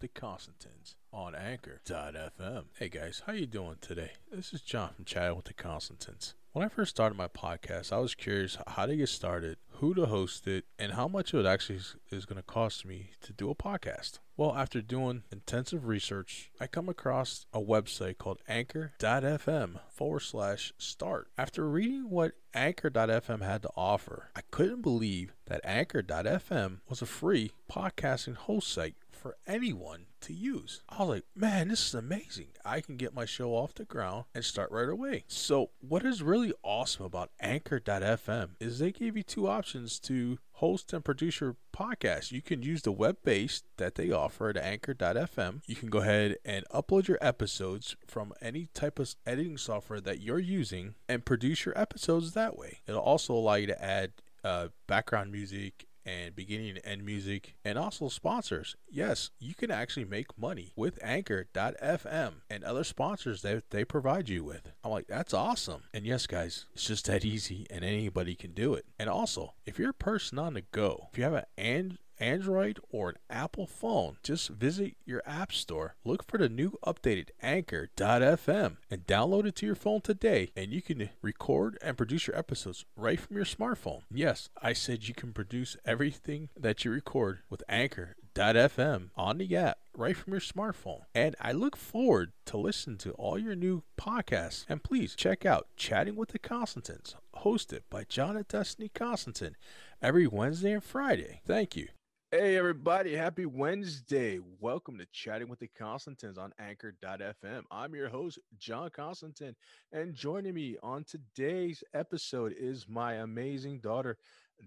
with the Constantins on Anchor.fm. Hey guys, how you doing today? This is John from Chatting with the Constantins. When I first started my podcast, I was curious how to get started, who to host it, and how much it actually is going to cost me to do a podcast. Well, after doing intensive research, I come across a website called anchor.fm forward slash start. After reading what anchor.fm had to offer, I couldn't believe that anchor.fm was a free podcasting host site for anyone to use. I was like, man, this is amazing. I can get my show off the ground and start right away. So, what is really awesome about Anchor.fm is they give you two options to host and produce your podcast. You can use the web based that they offer at Anchor.fm. You can go ahead and upload your episodes from any type of editing software that you're using and produce your episodes that way. It'll also allow you to add uh, background music and beginning and end music and also sponsors. Yes, you can actually make money with anchor.fm and other sponsors that they provide you with. I'm like, that's awesome. And yes, guys, it's just that easy and anybody can do it. And also, if you're a person on the go, if you have an and Android or an Apple phone, just visit your App Store, look for the new updated Anchor.fm, and download it to your phone today. And you can record and produce your episodes right from your smartphone. Yes, I said you can produce everything that you record with Anchor.fm on the app right from your smartphone. And I look forward to listening to all your new podcasts. And please check out Chatting with the Constantins, hosted by John and Destiny Constantin every Wednesday and Friday. Thank you. Hey, everybody. Happy Wednesday. Welcome to Chatting with the Constantins on Anchor.fm. I'm your host, John Constantin, and joining me on today's episode is my amazing daughter,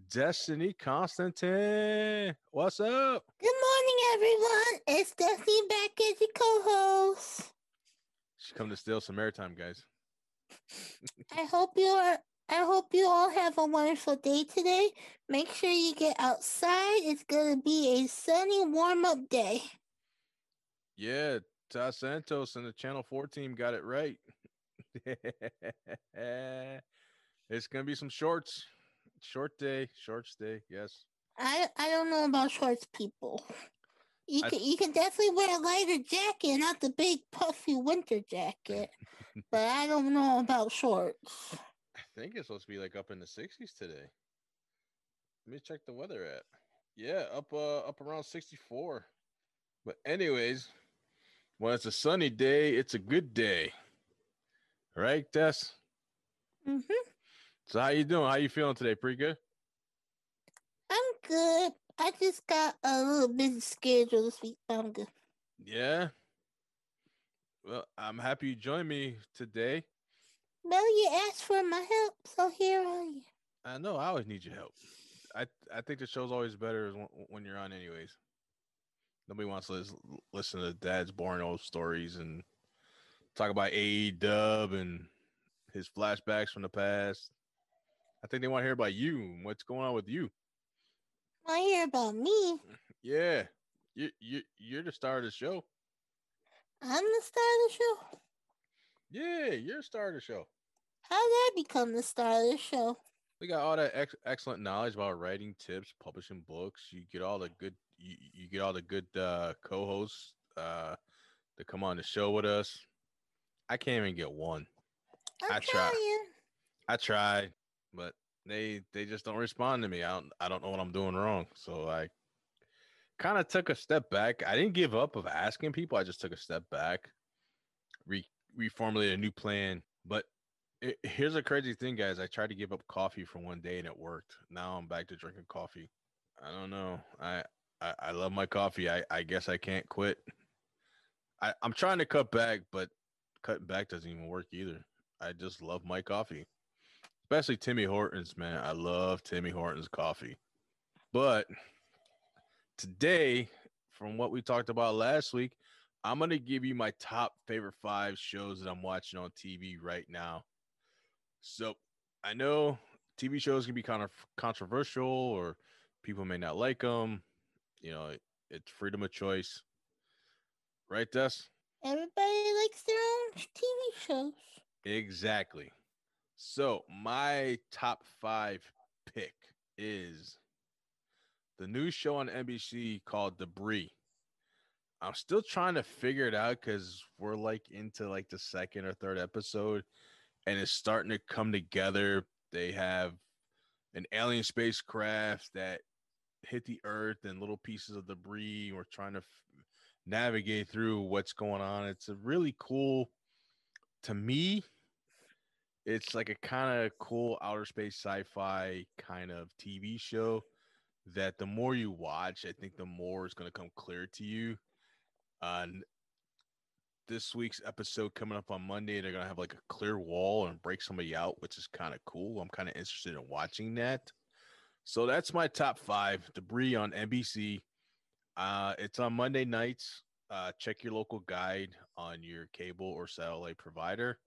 Destiny Constantin. What's up? Good morning, everyone. It's Destiny back as your co host. She come to steal some airtime, guys. I hope you are I hope you all have a wonderful day today. Make sure you get outside. It's going to be a sunny, warm up day. Yeah, Todd Santos and the Channel 4 team got it right. it's going to be some shorts. Short day, shorts day, yes. I I don't know about shorts, people. You can you can definitely wear a lighter jacket, not the big puffy winter jacket. but I don't know about shorts think it's supposed to be like up in the 60s today. Let me check the weather at. Yeah, up uh up around 64. But anyways, when it's a sunny day, it's a good day. Right, Des? Mm-hmm. So how you doing? How you feeling today? Pretty good? I'm good. I just got a little busy schedule this week, but I'm good. Yeah. Well, I'm happy you joined me today. Well, you asked for my help, so here I am. I know. I always need your help. I I think the show's always better when you're on, anyways. Nobody wants to listen to Dad's boring old stories and talk about A Dub and his flashbacks from the past. I think they want to hear about you. What's going on with you? Want to hear about me? Yeah, you you you're the star of the show. I'm the star of the show. Yeah, you're a star of the show. How did I become the star of the show? We got all that ex- excellent knowledge about writing tips, publishing books. You get all the good, you, you get all the good uh, co-hosts uh, to come on the show with us. I can't even get one. I'm I try. I tried, but they they just don't respond to me. I don't I don't know what I'm doing wrong. So I kind of took a step back. I didn't give up of asking people. I just took a step back, re reformulate a new plan. But it, here's a crazy thing, guys. I tried to give up coffee for one day and it worked. Now I'm back to drinking coffee. I don't know. I I, I love my coffee. I, I guess I can't quit. I, I'm trying to cut back, but cutting back doesn't even work either. I just love my coffee. Especially Timmy Hortons, man. I love Timmy Hortons coffee. But today, from what we talked about last week, I'm gonna give you my top favorite five shows that I'm watching on TV right now. So I know TV shows can be kind of controversial, or people may not like them. You know, it, it's freedom of choice, right, Des? Everybody likes their own TV shows. Exactly. So my top five pick is the new show on NBC called Debris. I'm still trying to figure it out because we're like into like the second or third episode, and it's starting to come together. They have an alien spacecraft that hit the Earth and little pieces of debris. We're trying to f- navigate through what's going on. It's a really cool, to me, it's like a kind of cool outer space sci-fi kind of TV show that the more you watch, I think the more it's going to come clear to you. Uh, this week's episode coming up on Monday, they're to have like a clear wall and break somebody out, which is kind of cool. I'm kind of interested in watching that. So that's my top five. Debris on NBC. Uh, it's on Monday nights. Uh, check your local guide on your cable or satellite provider.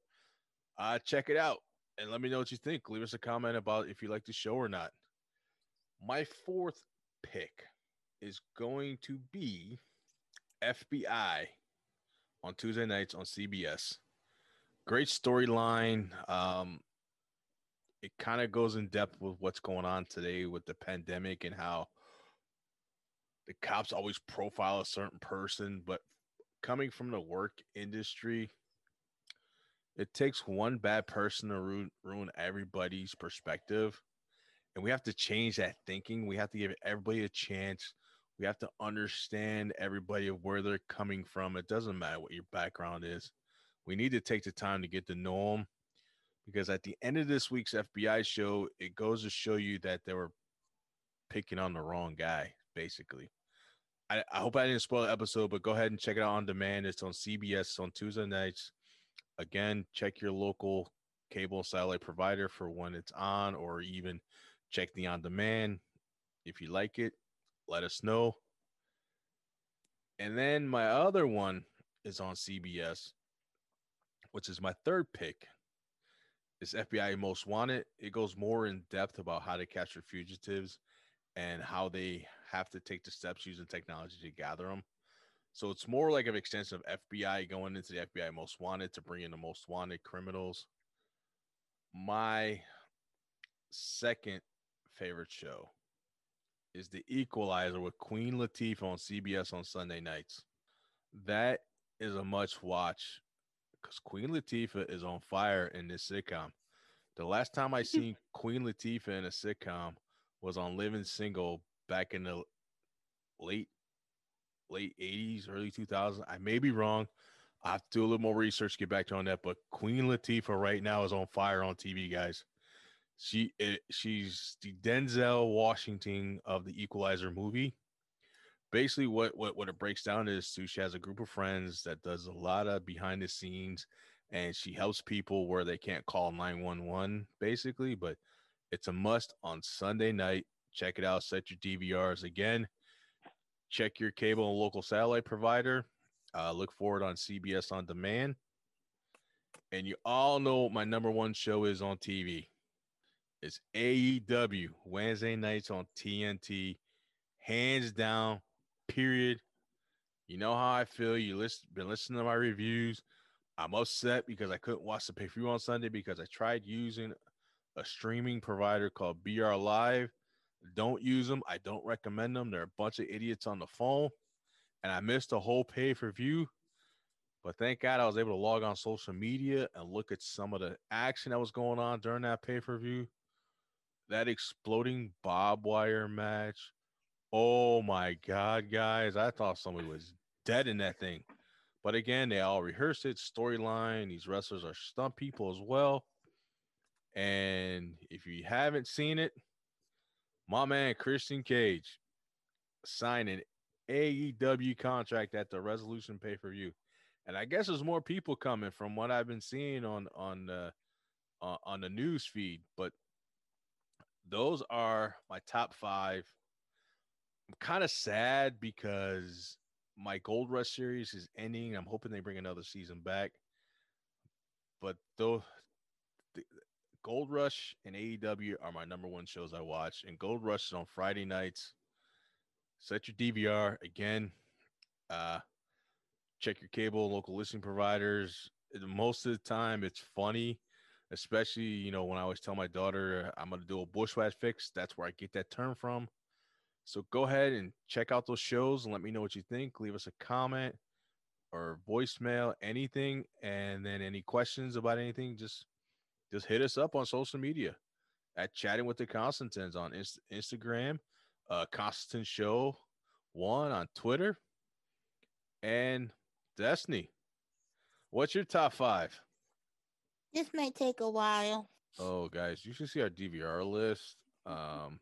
Uh, check it out and let me know what you think. Leave us a comment about if you like the show or not. My fourth pick is going to be FBI on Tuesday nights on CBS. Great storyline. Um, it kind of goes in depth with what's going on today with the pandemic and how the cops always profile a certain person, but coming from the work industry, it takes one bad person to ruin, ruin everybody's perspective. And we have to change that thinking. We have to give everybody a chance. We have to understand everybody of where they're coming from. It doesn't matter what your background is. We need to take the time to get to know them because at the end of this week's FBI show, it goes to show you that they were picking on the wrong guy, basically. I, I hope I didn't spoil the episode, but go ahead and check it out on demand. It's on CBS on Tuesday nights. Again, check your local cable satellite provider for when it's on, or even check the on demand. If you like it, let us know. And then my other one is on CBS, which is my third pick. It's FBI Most Wanted. It goes more in depth about how to capture fugitives and how they have to take the steps using technology to gather them. So it's more like an extension of FBI going into the FBI Most Wanted to bring in the most wanted criminals. My second favorite show is The Equalizer with Queen Latifah on CBS on Sunday nights. That is a much watch because Queen Latifah is on fire in this sitcom. The last time I seen Queen Latifah in a sitcom was on Living Single back in the late late 80s, early 2000s. I may be wrong. I have to do a little more research, get back to on that. But Queen Latifah right now is on fire on TV, guys. She it, she's the Denzel Washington of the Equalizer movie. Basically, what what what it breaks down is to she has a group of friends that does a lot of behind the scenes, and she helps people where they can't call nine one one. Basically, but it's a must on Sunday night. Check it out. Set your DVRs again check your cable and local satellite provider. Uh, look for it on CBS on demand. And you all know what my number one show is on TV. It's AEW Wednesday nights on TNT. Hands down, period. You know how I feel. You listen, been listening to my reviews. I'm upset because I couldn't watch the pay per view on Sunday because I tried using a streaming provider called BR Live don't use them. I don't recommend them. They're a bunch of idiots on the phone. And I missed a whole pay per view. But thank God I was able to log on social media and look at some of the action that was going on during that pay per view. That exploding bob wire match. Oh my God, guys. I thought somebody was dead in that thing. But again, they all rehearsed it, storyline. These wrestlers are stunt people as well. And if you haven't seen it, my man Christian Cage signed an AEW contract at the Revolution pay per view, and I guess there's more people coming from what I've been seeing on on the uh, on the news feed. But those are my top five. I'm kind of sad because my Gold Rush series is ending. I'm hoping they bring another season back. But though Gold Rush and AEW are my number one shows I watch, and Gold Rush is on Friday nights. Set your DVR again. Uh, check your cable, local listening providers. Most of the time, it's funny, especially you know when I always tell my daughter I'm gonna do a bushwhack fix. That's where I get that term from. So go ahead and check out those shows and let me know what you think. Leave us a comment or voicemail, anything, and then any questions about anything, just just hit us up on social media at chatting with the Constantins on Inst- Instagram, uh Constantin Show one on Twitter, and Destiny. What's your top five? This may take a while. Oh, guys, you should see our DVR list. Um,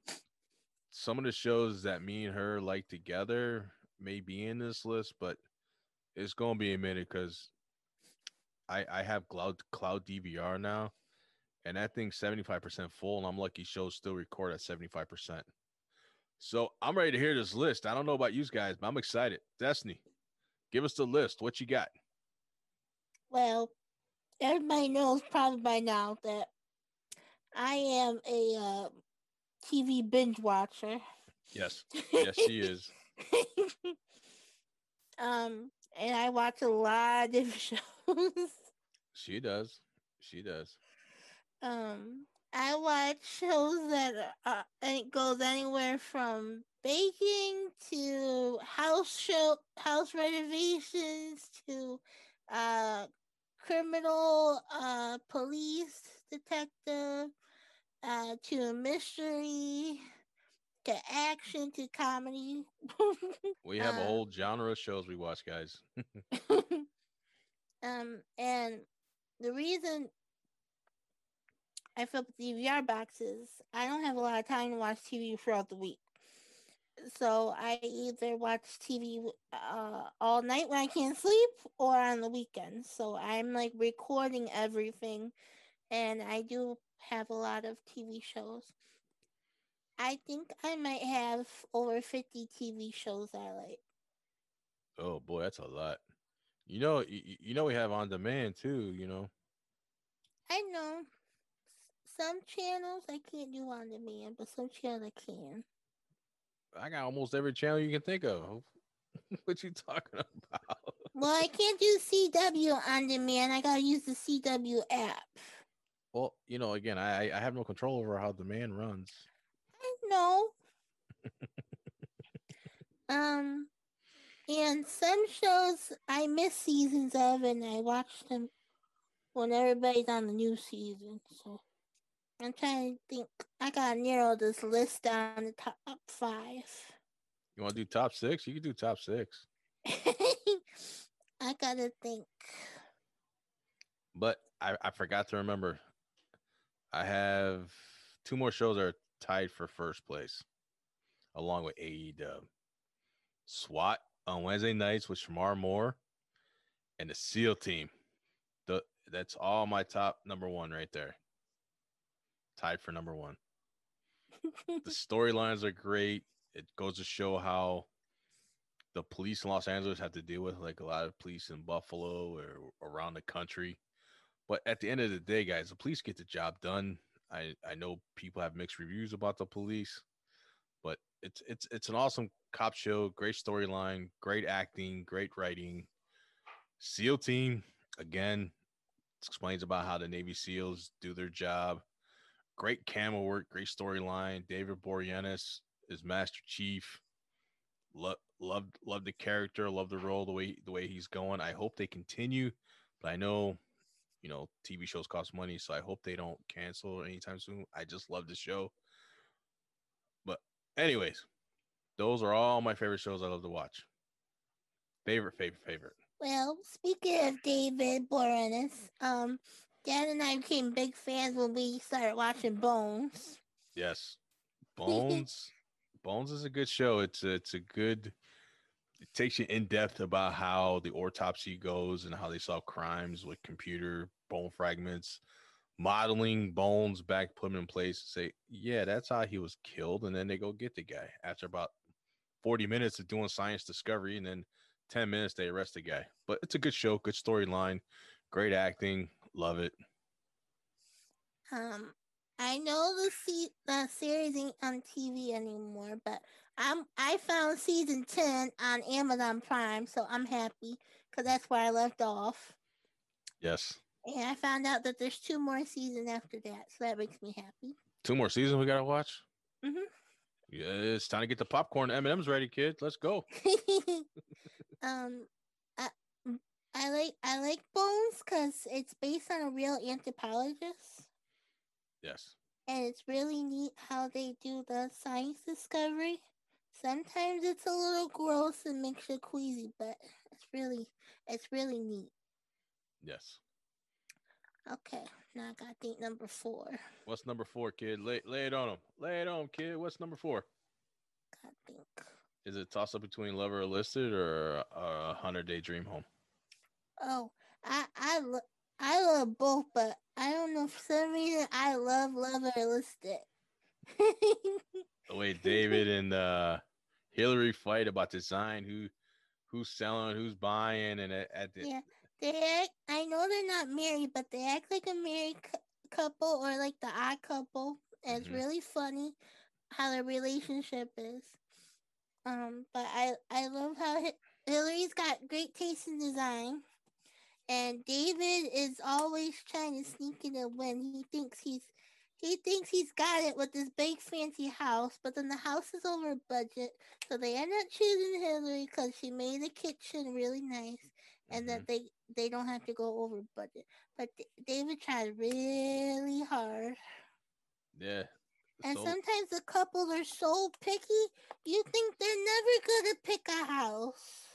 some of the shows that me and her like together may be in this list, but it's gonna be a minute because I I have cloud cloud DVR now, and that thing's seventy five percent full, and I'm lucky shows still record at seventy five percent. So I'm ready to hear this list. I don't know about you guys, but I'm excited. Destiny, give us the list. What you got? Well, everybody knows probably by now that I am a uh, TV binge watcher. Yes, yes, she is. um, and I watch a lot of shows. She does. She does. Um, I watch shows that uh, it goes anywhere from baking to house show, house renovations to uh, criminal, uh, police detective, uh, to mystery, to action, to comedy. we have uh, a whole genre of shows we watch, guys. um, and the reason I fill up the DVR boxes, I don't have a lot of time to watch TV throughout the week. So I either watch TV uh, all night when I can't sleep or on the weekends. So I'm like recording everything, and I do have a lot of TV shows. I think I might have over 50 TV shows I like. Oh boy, that's a lot. You know, you, you know we have on demand too. You know. I know some channels I can't do on demand, but some channels I can. I got almost every channel you can think of. what you talking about? Well, I can't do CW on demand. I gotta use the CW app. Well, you know, again, I I have no control over how demand runs. I know. um, and some shows I miss seasons of, and I watch them when everybody's on the new season. So I'm trying to think. I gotta narrow this list down to top five. You want to do top six? You can do top six. I gotta think. But I, I forgot to remember. I have two more shows that are tied for first place, along with AEW. SWAT on Wednesday nights with Shemar Moore, and the SEAL team. The that's all my top number one right there. Tied for number one. the storylines are great. It goes to show how the police in Los Angeles have to deal with like a lot of police in Buffalo or around the country. But at the end of the day, guys, the police get the job done. I I know people have mixed reviews about the police, but it's it's it's an awesome cop show, great storyline, great acting, great writing. SEAL team again explains about how the Navy SEALs do their job. Great camera work, great storyline. David Boreanaz is Master Chief. Love love love the character, love the role, the way the way he's going. I hope they continue, but I know you know TV shows cost money, so I hope they don't cancel anytime soon. I just love the show. But anyways, those are all my favorite shows I love to watch. Favorite, favorite, favorite. Well, speaking of David Boreanaz, um, Dad and I became big fans when we started watching Bones. Yes, Bones. Bones is a good show. It's a, it's a good. It takes you in depth about how the autopsy goes and how they solve crimes with computer bone fragments, modeling bones back, put them in place, and say, yeah, that's how he was killed, and then they go get the guy after about forty minutes of doing science discovery, and then ten minutes they arrest the guy. But it's a good show, good storyline, great acting, love it. Um, I know the se- the series ain't on TV anymore, but I'm I found season ten on Amazon Prime, so I'm happy because that's where I left off. Yes. And I found out that there's two more seasons after that, so that makes me happy. Two more seasons we gotta watch. Mhm. Yeah, it's time to get the popcorn M M's ready, kid. Let's go. um, I, like I like Bones because it's based on a real anthropologist. Yes. And it's really neat how they do the science discovery. Sometimes it's a little gross and makes you queasy, but it's really it's really neat. Yes. Okay, now I got date number four. What's number four, kid? Lay, lay it on him. Lay it on him, kid. What's number four? I think. Is it toss up between Love It or List It or a Hundred Day Dream Home? Oh, I I lo- I love both, but I don't know for some reason I love Lover Enlisted. the way David and uh, Hillary fight about design, who who's selling, who's buying, and at, at the yeah, they act, I know they're not married, but they act like a married cu- couple or like the odd couple. It's Mhm. really funny how their relationship is. Um, but I I love how Hi- Hillary's got great taste in design, and David is always trying to sneak in a win. He thinks he's he thinks he's got it with this big fancy house, but then the house is over budget, so they end up choosing Hillary because she made the kitchen really nice and that mm-hmm. they they don't have to go over budget. But D- David tried really hard, yeah. and So- sometimes the couples are so picky, you think they're never gonna pick a house.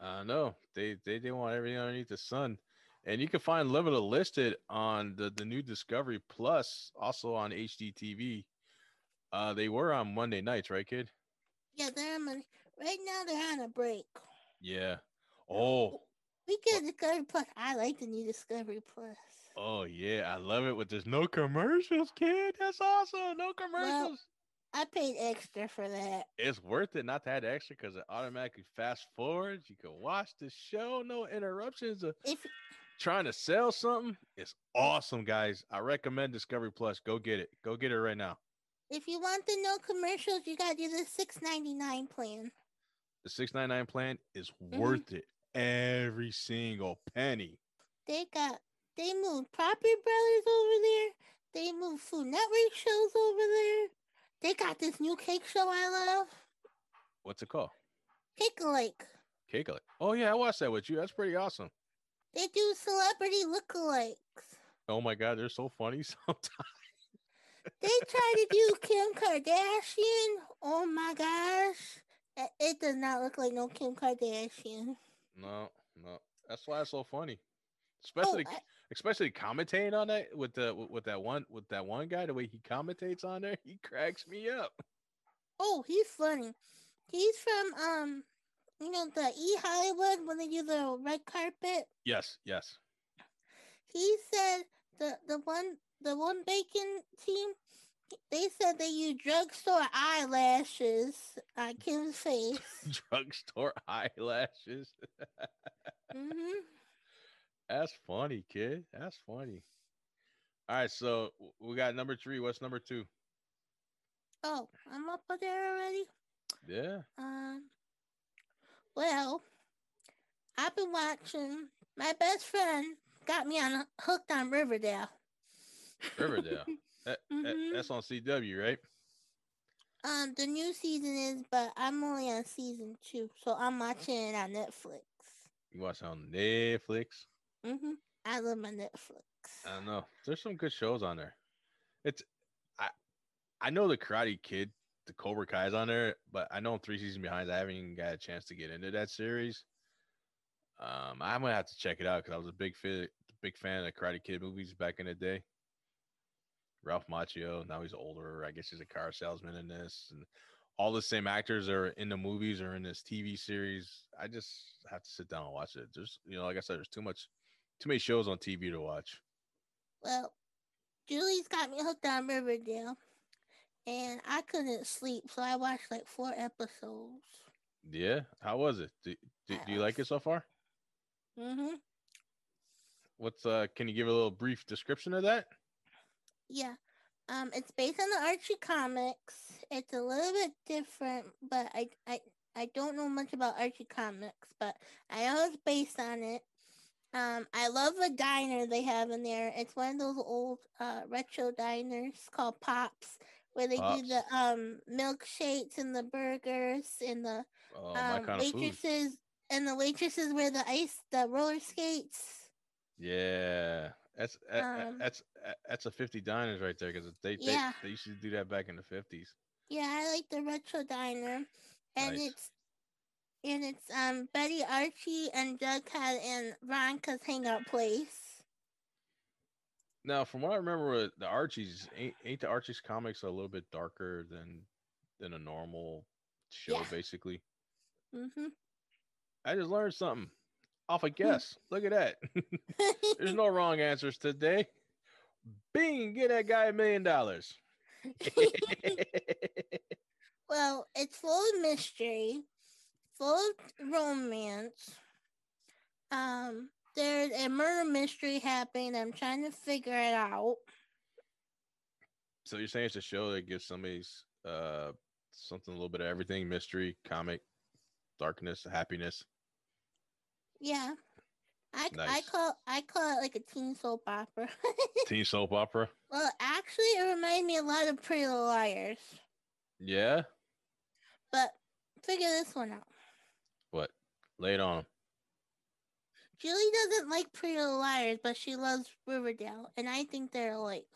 I know they they they want everything underneath the sun, and you can find Limited listed on the the new Discovery Plus, also on HGTV. Uh, they were on Monday nights, right, kid? Yeah, they're on a- right now. They're on a break. Yeah. Oh, We get Discovery Plus. I like the new Discovery Plus. oh yeah, I love it. With there's no commercials, kid. That's awesome. No commercials. I paid extra for that. it's worth it not to add extra because it automatically fast forwards. You can watch the show, no interruptions. Of If trying to sell something, it's awesome, guys. I recommend Discovery Plus. Go get it. Go get it right now. if you want the no commercials, you gotta do the six ninety nine plan. The six nine nine plan is Mhm. worth it. Every single penny. They got they moved Property Brothers over there. They moved Food Network shows over there. They got this new cake show I love. What's it called? Cake Lake. Cake Alike. Oh yeah, I watched that with you. That's pretty awesome. They do celebrity lookalikes. Oh my god, they're so funny sometimes. They try to do Kim Kardashian. Oh my gosh. It- It does not look like no Kim Kardashian. No, no. That's why it's so funny. Especially Oh, I- especially commentating on that with the with, that one with that one guy, the way he commentates on there, he cracks me up. Oh, he's funny. He's from um, you know the E Hollywood when they do the red carpet. Yes, yes. He said the the one the one bacon team. They said they use drugstore eyelashes on Kim's face. Drugstore eyelashes. hmm That's funny, kid. That's funny. All right, so we got number three. What's number two? Oh, I'm up there already. Yeah. Um. Well, I've been watching. My best friend got me on hooked on Riverdale. Riverdale. That, that- Mhm. that's on CW, right? Um, the new season is, but I'm only on season two, so I'm watching it on Netflix. You watch it on Netflix. Hmm I love my Netflix. I don't know. There's some good shows on there. It's I I know the Karate Kid, the Cobra Kai's on there, but I know I'm three seasons behind. I haven't even got a chance to get into that series. Um, I'm gonna have to check it out because I was a big fan, big fan of Karate Kid movies back in the day. Ralph Macchio, now he's older. I guess he's a car salesman in this, and all the same actors are in the movies or in this TV series. I just have to sit down and watch it. There's, you know, like I said, there's too much, too many shows on TV to watch. Well, Julie's got me hooked on Riverdale, and I couldn't sleep, so I watched like four episodes. Yeah, how was it? Do, do, do you like it so far? hmm What's uh? Can you give a little brief description of that? Yeah. Um, it's based on the Archie comics. It's a little bit different, but I I I don't know much about Archie comics, but I know it's based on it. Um, I love the diner they have in there. It's one of those old uh retro diners called Pops, where they Pops. do the um milkshakes and the burgers and the Oh, um, kind of food. waitresses and the waitresses wear the ice the roller skates. Yeah, that's Um, that's that's a fifty diners right there because they, they Yeah. they used to do that back in the fifties. Yeah, I like the retro diner, and Nice. it's and it's um Betty Archie and Jughead and Veronica's hangout place. Now, from what I remember, the Archies ain't, ain't the Archies comics a little bit darker than than a normal show, Yeah. basically. Mm-hmm. I just learned something off a guess. Look at that. There's no wrong answers today. Bing, get that guy a million dollars. well, it's full of mystery, full of romance. Um, there's a murder mystery happening. I'm trying to figure it out. so you're saying it's a show that gives somebody's uh something a little bit of everything, mystery, comic, darkness, happiness. Yeah. I, I call I call it like a teen soap opera. Teen soap opera. well, actually, it reminds me a lot of Pretty Little Liars. Yeah. But figure this one out. Lay it on 'em. Julie doesn't like Pretty Little Liars, but she loves Riverdale, and I think they're alike.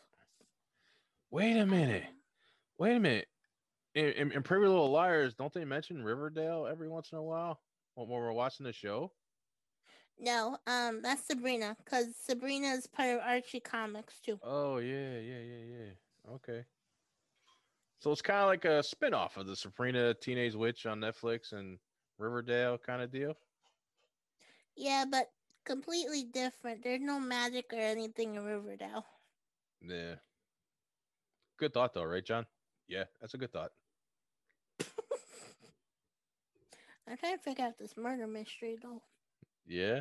Wait a minute. Wait a minute. In, in, in Pretty Little Liars, don't they mention Riverdale every once in a while when, when we're watching the show? No, um, that's Sabrina, because Sabrina is part of Archie Comics too. Oh yeah, yeah, yeah, yeah. Okay. So it's kind of like a spin-off of the Sabrina Teenage Witch on Netflix and Riverdale kind of deal. Yeah, but completely different. There's no magic or anything in Riverdale. Yeah. Good thought though, right, John? Yeah, that's a good thought. I'm trying to figure out this murder mystery though. Yeah.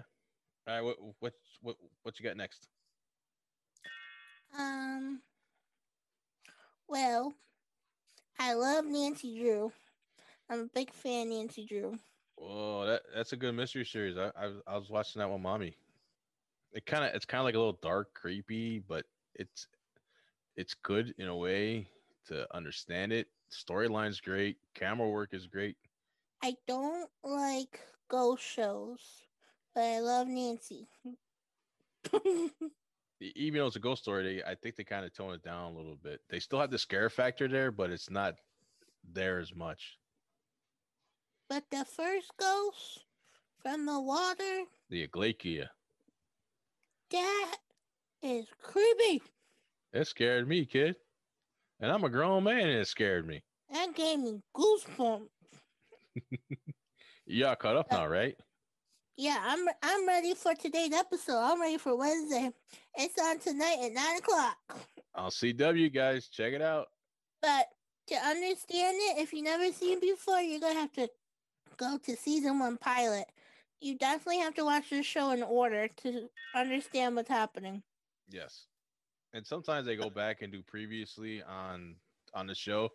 All right, what what what what you got next? Um, well, I love Nancy Drew. I'm a big fan of Nancy Drew. Oh, that that's a good mystery series. I I, I was watching that with mommy. It kind of it's kind of like a little dark, creepy, but it's it's good in a way to understand it. Storyline's great, camera work is great. I don't like ghost shows, but I love Nancy. Even though it's a ghost story, they I think they kind of tone it down a little bit. They still have the scare factor there, but it's not there as much. But the first ghost from the water, The Aglaeca. that is creepy. It scared me, kid. And I'm a grown man and it scared me. That gave me goosebumps. Y'all caught up now, right? Yeah, I'm I'm ready for today's episode. I'm ready for Wednesday. It's on tonight at nine o'clock. I'll CW guys, check it out. But to understand it, if you never seen before, you're gonna have to go to season one pilot. You definitely have to watch the show in order to understand what's happening. Yes. And sometimes they go back and do previously on on the show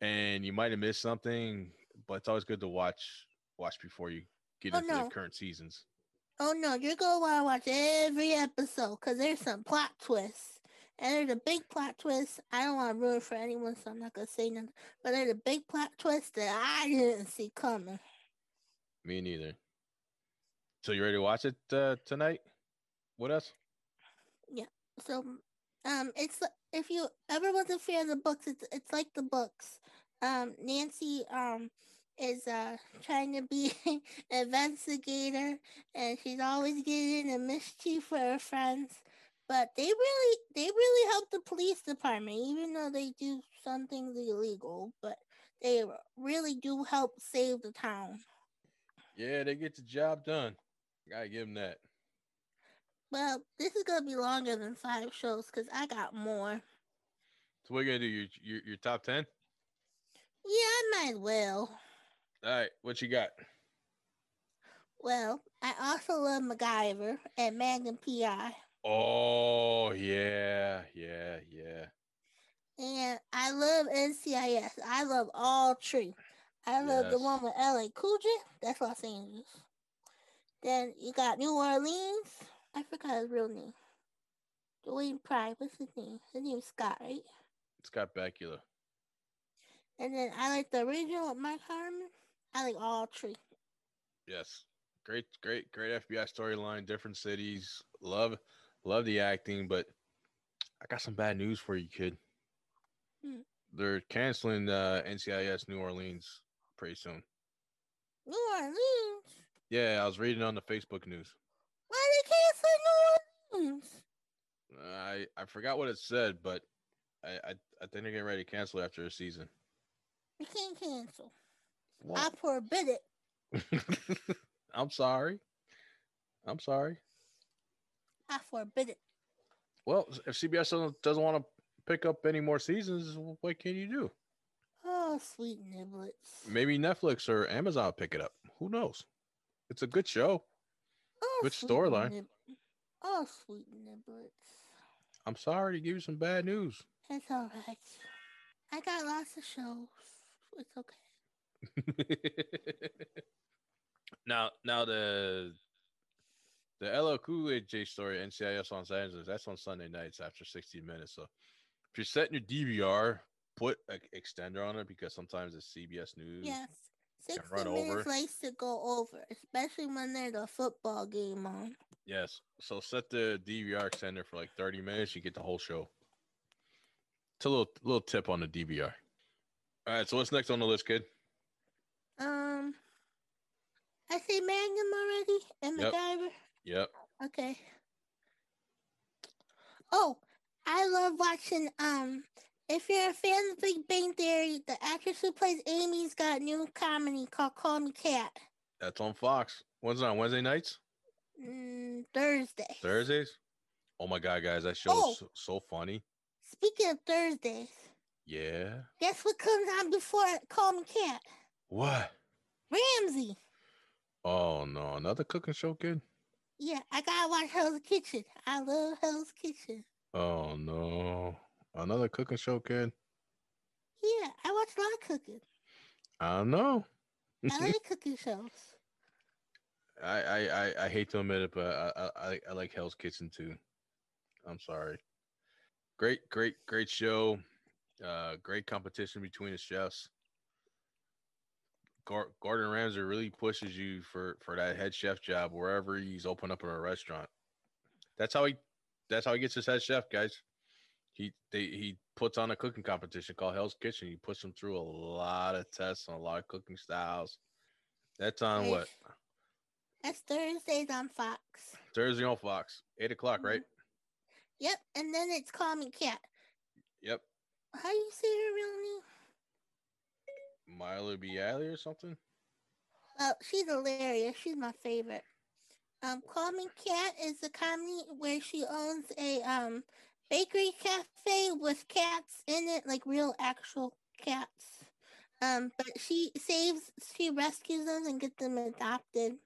and you might have missed something, but it's always good to watch watch before you get Oh, into no. the current seasons. Oh no, you're gonna wanna watch every episode because there's some plot twists. And there's a big plot twist. I don't want to ruin it for anyone, so I'm not gonna say nothing. But there's a big plot twist that I didn't see coming. Me neither. So you ready to watch it uh, tonight with us? Yeah. So, um, it's if you ever was a fan of the books, it's it's like the books. Um, Nancy um is uh trying to be an investigator, and she's always getting in mischief for her friends. But they really they really help the police department, even though they do some things illegal. But they really do help save the town. Yeah, they get the job done. Gotta give them that. Well, this is gonna be longer than five shows because I got more. So we're gonna do? Your your, your top ten? Yeah, I might as well. All right, what you got? Well, I also love MacGyver and Magnum PI. Oh yeah, yeah, yeah. And I love NCIS. I love all three. I love the one with LL Cool J. That's Los Angeles. Then you got New Orleans. I forgot his real name. Dwayne Pride. What's his name? His name's Scott, right? Scott Bakula. And then I like the original with Mark Harmon. I like all three. Yes. Great, great, great FBI storyline, different cities. Love love the acting, but I got some bad news for you, kid. Hmm. They're canceling uh, NCIS New Orleans pretty soon. New Orleans. Yeah, I was reading on the Facebook news. Why they cancel New Orleans? I I forgot what it said, but I I, I think they're getting ready to cancel after a season. We can't cancel. Well, I forbid it. I'm sorry. I'm sorry. I forbid it. Well, if CBS doesn't, doesn't want to pick up any more seasons, what can you do? Oh, sweet niblets. Maybe Netflix or Amazon will pick it up. Who knows? It's a good show. Oh, Good sweet storyline. nib- Oh, sweet niblets. I'm sorry to give you some bad news. It's all right. I got lots of shows. It's okay. now, now the the LL Cool J story, NCIS Los Angeles, that's on Sunday nights after 60 minutes. So if you're setting your DVR, put an extender on it because sometimes it's CBS News. Yes. Can 60 minutes over. likes to go over, especially when there's a football game on. Yes. So set the DVR extender for like 30 minutes. You get the whole show. It's a little little tip on the DVR. All right. So what's next on the list, kid? Um, I say Magnum already and Yep. MacGyver. Yep. Okay. Oh, I love watching. Um, if you're a fan of Big Bang Theory, the actress who plays Amy's got a new comedy called Call Me Cat. That's on Fox. When's it on Wednesday nights? Mm, Thursday. Thursdays? Oh my god, guys, that show's Oh. so, so funny. Speaking of Thursdays, Yeah. guess what comes on before Call Me Cat? What? Ramsay. Oh no, another cooking show, kid. Yeah, I gotta watch Hell's Kitchen. I love Hell's Kitchen. Oh no, another cooking show, kid. Yeah, I watch a lot of cooking. I don't know. I like cooking shows. I, I I I hate to admit it, but I I I, I like Hell's Kitchen too. I'm sorry. Great, great, great show. Uh, great competition between the chefs. Gor- Gordon Ramsay really pushes you for for that head chef job wherever he's open up in a restaurant. That's how he that's how he gets his head chef, guys. He they he puts on a cooking competition called Hell's Kitchen. He puts them through a lot of tests on a lot of cooking styles. That's on Right. what That's Thursdays on Fox. Thursday on Fox, eight o'clock, right? Mm-hmm. Yep, and then it's Call Me Cat. Yep. How do you say her real name? Milo B. Alley or something. Oh, she's hilarious. She's my favorite. Um, Me Cat is a comedy where she owns a um bakery cafe with cats in it, like real actual cats. Um, but she saves, she rescues them and gets them adopted.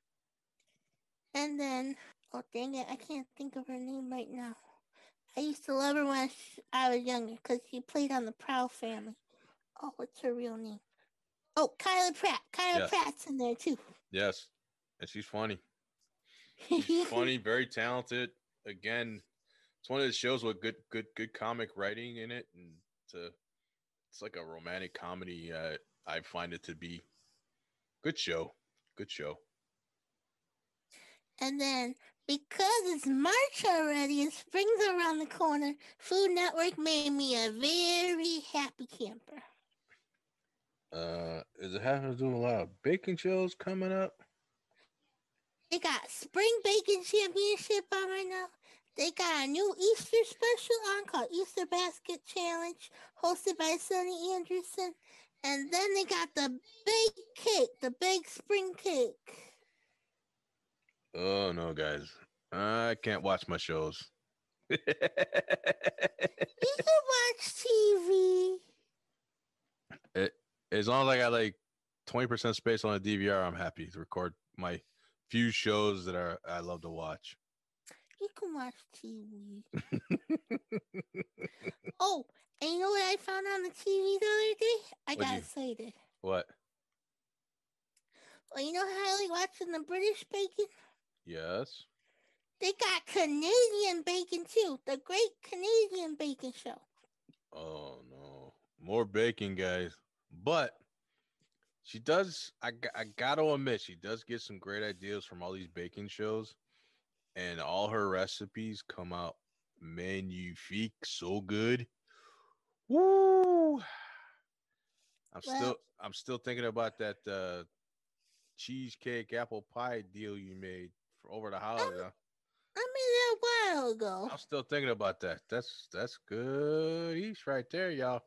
And then, oh dang it, I can't think of her name right now. I used to love her when I was younger because she played on the Proud Family. Oh, what's her real name? Oh, Kyla Pratt. Kyla Yeah. Pratt's in there too. Yes, and she's funny. She's funny, very talented. Again, it's one of the shows with good, good, good comic writing in it, and to it's like a romantic comedy. Uh, I find it to be good show. Good show. And then because it's March already and spring's around the corner, Food Network made me a very happy camper. Uh, is it having to do a lot of baking shows coming up? They got Spring Baking Championship on right now. They got a new Easter special on called Easter Basket Challenge, hosted by Sunny Anderson. And then they got the big cake, the big spring cake. Oh no, guys, I can't watch my shows. You can watch TV. As long as I got like twenty percent space on a DVR, I'm happy to record my few shows that are I love to watch. You can watch TV. Oh, and you know what I found on the TV the other day? I What'd got you- excited. what? Well, you know how I like watching the British bacon? Yes. They got Canadian bacon too. The Great Canadian Baking Show. Oh no, more bacon, guys. But she does. I I gotta admit, she does get some great ideas from all these baking shows, and all her recipes come out magnifique, so good. Woo! I'm Well- still I'm still thinking about that uh cheesecake apple pie deal you made for over the holiday. I made that a while ago. I'm still thinking about that. That's that's good eats right there, y'all.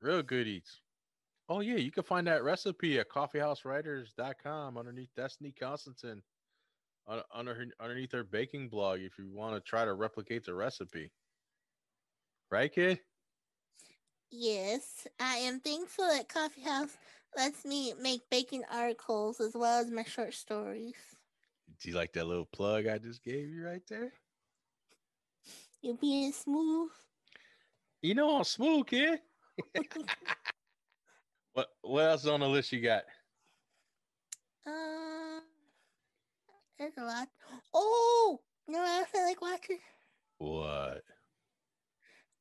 Real good eats. Oh yeah, you can find that recipe at coffeehousewriters.com underneath Destiny Constantine under her, underneath her baking blog if you want to try to replicate the recipe. Right, kid? Yes, I am thankful that Coffee House lets me make baking articles as well as my short stories. Do you like that little plug I just gave you right there? You're being smooth. You know I'm smooth, kid. What what else on the list you got? Uh, there's a lot. Oh, you know what else I like watching? What?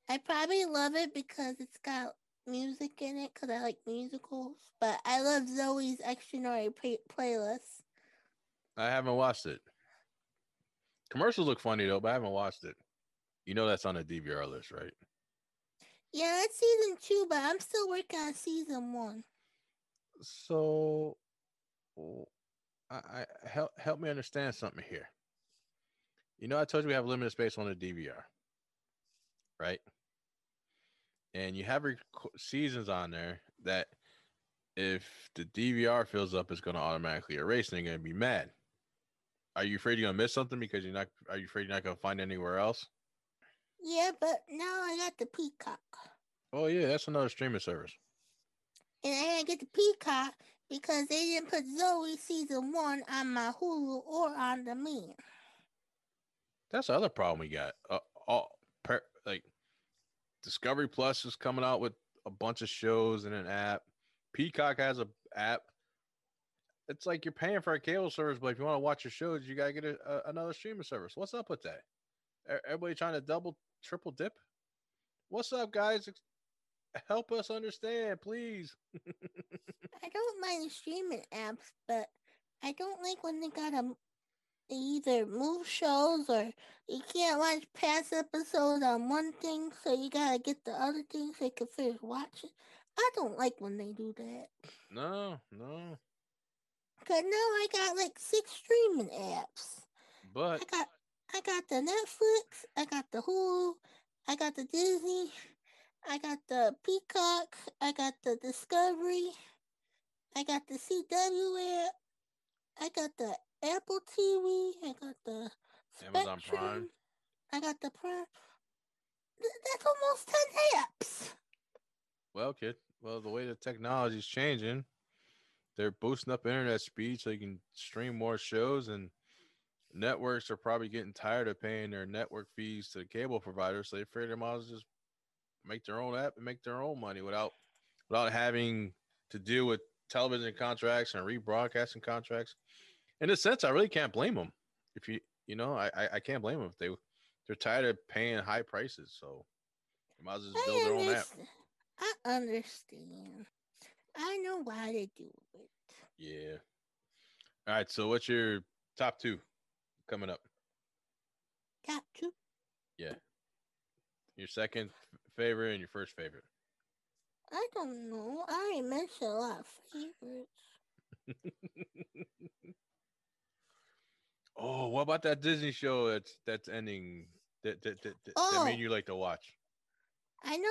I probably love it because it's got music in it because I like musicals. But I love Zoey's Extraordinary play- playlist. I haven't watched it. Commercials look funny though, but I haven't watched it. You know that's on the DVR list, right? Yeah, it's season two, but I'm still working on season one. So, I, I help help me understand something here. You know, I told you we have limited space on the DVR, right? And you have rec- seasons on there that if the DVR fills up, it's going to automatically erase, and you're going to be mad. Are you afraid you're going to miss something because you're not? Are you afraid you're not going to find anywhere else? Yeah, but now I got the Peacock. Oh yeah, that's another streaming service. And I didn't get the Peacock because they didn't put Zoey season one on my Hulu or on the me. That's the other problem we got. Uh, all per, like Discovery Plus is coming out with a bunch of shows and an app. Peacock has a app. It's like you're paying for a cable service, but if you want to watch your shows, you gotta get a, a, another streaming service. What's up with that? Everybody trying to double, triple dip? What's up, guys? Help us understand, please. I don't mind streaming apps, but I don't like when they gotta they either move shows or you can't watch past episodes on one thing, so you gotta get the other thing so you can finish watching. I don't like when they do that. No, no. Cause now I got like six streaming apps. But I got I got the Netflix, I got the Hulu, I got the Disney, I got the Peacock, I got the Discovery, I got the CW app, I got the Apple TV, I got the Amazon Prime. I got the Prime. That's almost ten apps. Well, kid, well, the way the technology is changing, they're boosting up internet speed so you can stream more shows, and networks are probably getting tired of paying their network fees to the cable providers. So they figure they might as well just make their own app and make their own money without without having to deal with television contracts and rebroadcasting contracts. In a sense, I really can't blame them. If you you know, I I, I can't blame them if they they're tired of paying high prices, so they might as well just build their own app. I understand. I know why they do it. Yeah. All right. So, what's your top two coming up? Got to. Yeah. Your second favorite and your first favorite. I don't know. I already mentioned a lot of favorites. oh, what about that Disney show that's that's ending? That that that, that, that Oh. made you like to watch. I know.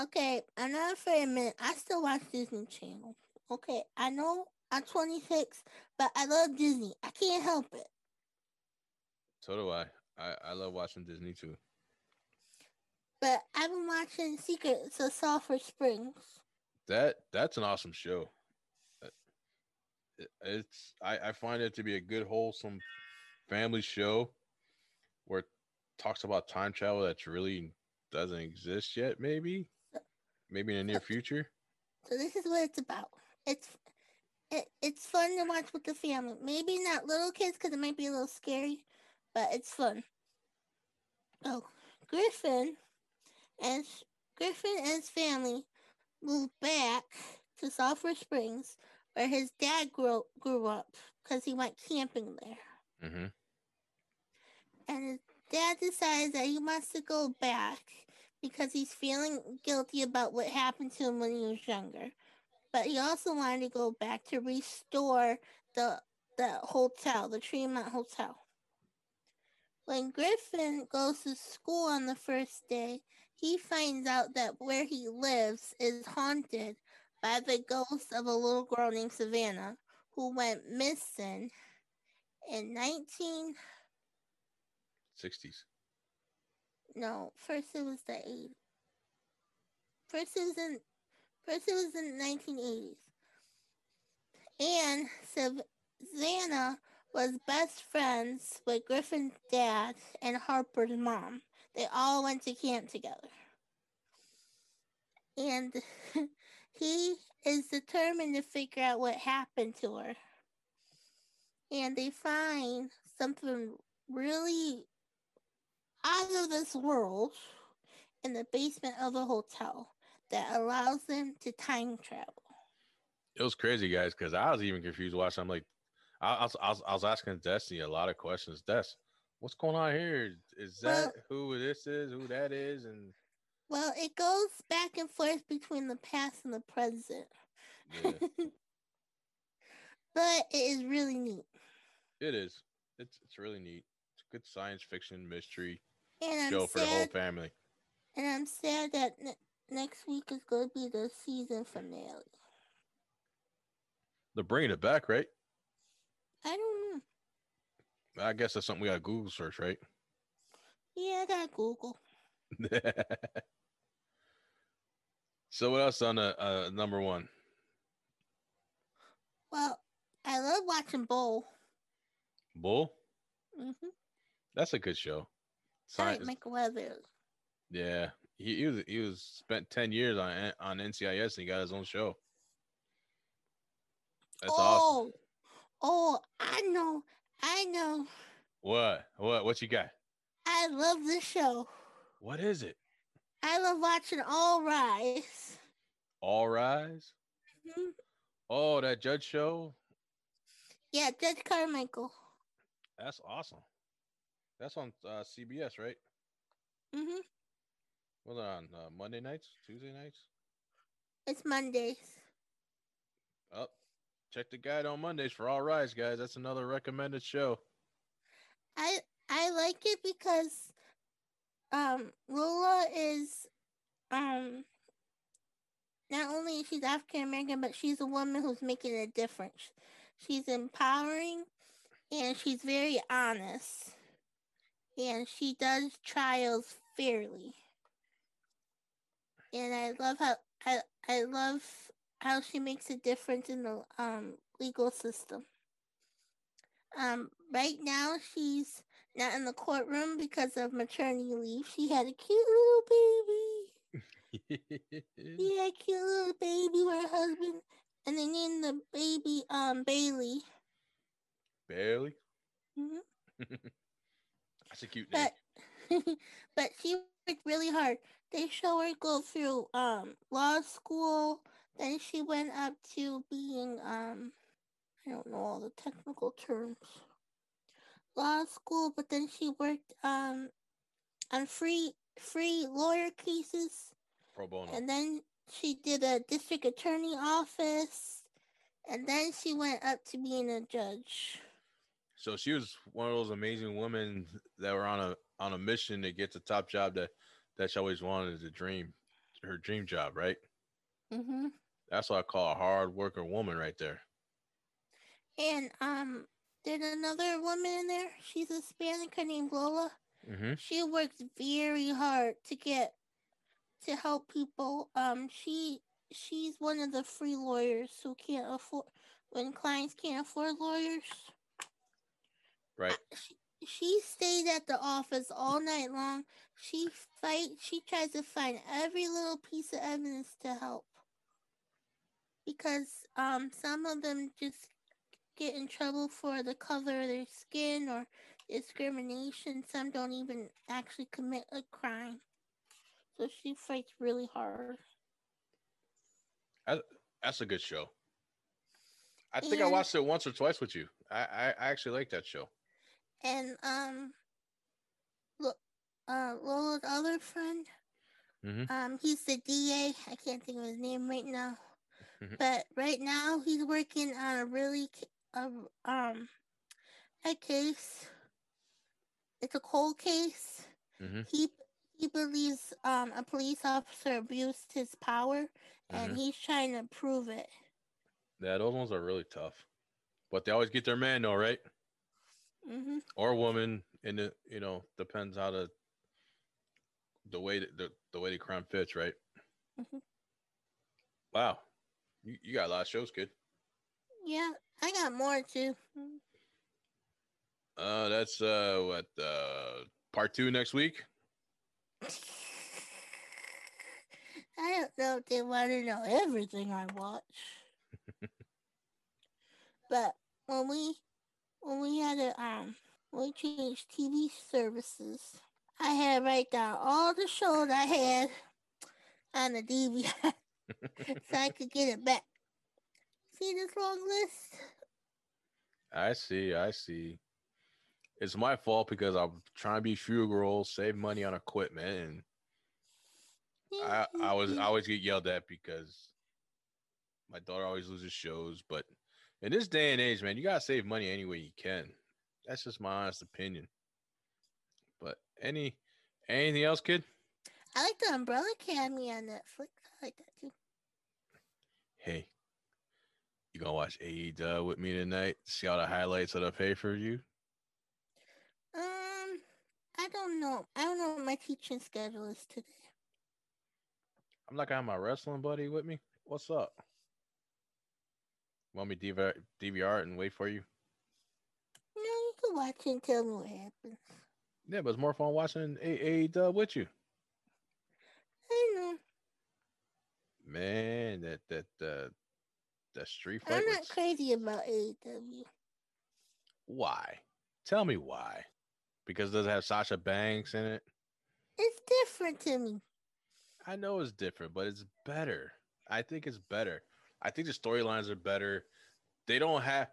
Okay, I'm not afraid of minute. I still watch Disney Channel. Okay, I know I'm 26, but I love Disney. I can't help it. So do I. I I love watching Disney too. But I've been watching Secrets of Sulphur Springs. That that's an awesome show. Uh, It's I I find it to be a good wholesome family show where it talks about time travel that's really doesn't exist yet. Maybe maybe in the near future. So this is what it's about. It's it, it's fun to watch with the family. Maybe not little kids because it might be a little scary, but it's fun. Oh, Griffin and Griffin and his family moved back to Sulphur Springs, where his dad grew grew up, because he went camping there. Mm-hmm. And his dad decides that he wants to go back because he's feeling guilty about what happened to him when he was younger. But he also wanted to go back to restore the the hotel, the Tremont Hotel. When Griffin goes to school on the first day, he finds out that where he lives is haunted by the ghost of a little girl named Savannah who went missing in 19 60s. No, first it was the 80s. First it was in first it was in the 1980s. And Savannah was best friends with Griffin's dad and Harper's mom. They all went to camp together. And he is determined to figure out what happened to her. And they find something really out of this world in the basement of a hotel that allows them to time travel. It was crazy, guys, because I was even confused watching. I'm like, I, I, was, I, was, I was asking Destiny a lot of questions. Des, what's going on here? Is that well, who this is, who that is? And well, it goes back and forth between the past and the present. Yeah. but it is really neat. It is. It's it's really neat. It's a good science fiction mystery and show for the whole family. And I'm sad that next week is going to be the season finale. They're bringing it back, right? I don't know. I guess that's something we got to Google search, right? Yeah, I got Google. so what else on a uh, uh, number one? Well, I love watching Bull. Bull. Mhm. That's a good show. Science. Like Michael Weathers. Yeah, he, he was he was spent ten years on on NCIS and he got his own show. That's oh, awesome. Oh, I know, I know. What? What? What you got? I love this show. What is it? I love watching All Rise. All Rise. Mm-hmm. Oh, that Judge show. Yeah, Judge Carmichael. That's awesome. That's on uh, CBS, right? Mhm. Well, on uh, Monday nights, Tuesday nights. It's Mondays. Oh, check the guide on Mondays for All Rise, guys. That's another recommended show. I I like it because um Lola is um not only she's African American, but she's a woman who's making a difference. She's empowering and she's very honest. And she does trials fairly. And I love how I I love how she makes a difference in the um legal system. Um right now she's not in the courtroom because of maternity leave. She had a cute little baby. yeah, cute little baby with her husband. And they named the baby um Bailey. Bailey? Mm-hmm. That's a cute name. But, but she worked really hard. They show her go through um law school. Then she went up to being um I don't know all the technical terms. Law school, but then she worked um on free free lawyer cases. Pro bono. And then she did a district attorney office. And then she went up to being a judge. So she was one of those amazing women that were on a on a mission to get the top job that that she always wanted to dream, her dream job, right? Mhm. That's what I call a hard worker woman right there. And um, there's another woman in there. She's a Hispanic named Lola. Mm-hmm. She works very hard to get to help people. Um, she she's one of the free lawyers who can't afford when clients can't afford lawyers. Right. She, she stayed at the office all night long. She fight. She tries to find every little piece of evidence to help because um some of them just get in trouble for the color of their skin or discrimination. Some don't even actually commit a crime. So she fights really hard. That's a good show. I think I watched it once or twice with you. I I, I actually like that show. And um, look, uh, Lola's other friend, Mhm. um, he's the DA. I can't think of his name right now, Mhm. but right now he's working on a really a um a case. It's a cold case. Mm-hmm. He he believes um a police officer abused his power, and Mhm. he's trying to prove it. Yeah, those ones are really tough, but they always get their man though, right? Hmm Or woman, and it you know depends how the the way the the way the crime fits, right? Mhm. Wow, you, you got a lot of shows, kid. Yeah, I got more too. Uh, that's uh what uh part two next week. I don't know if they want to know everything I watch. but when we when we had a um we changed TV services, I had write down all the shows I had on the DVR so I could get it back. See this long list? I see, I see. It's my fault because I'm trying to be frugal, save money on equipment, and I, I was I always get yelled at because my daughter always loses shows. But in this day and age, man, you gotta save money any way you can. That's just my honest opinion. But any anything else, kid? I like the Umbrella Academy on Netflix. I like that too. Hey, you gonna watch AEW with me tonight? See all the highlights of the pay per view? Um, I don't know. I don't know what my teaching schedule is today. I'm not gonna have my wrestling buddy with me. What's up? Want me to DVR, DVR and wait for you? No, you can watch it and tell me what happens. Yeah, but it's more fun watching A- AEW with you. I know. Man, that that uh, that street fight. I'm not was- crazy about AEW. Why? Tell me why. Because does it have Sasha Banks in it? It's different to me. I know it's different, but it's better. I think it's better. I think the storylines are better. They don't have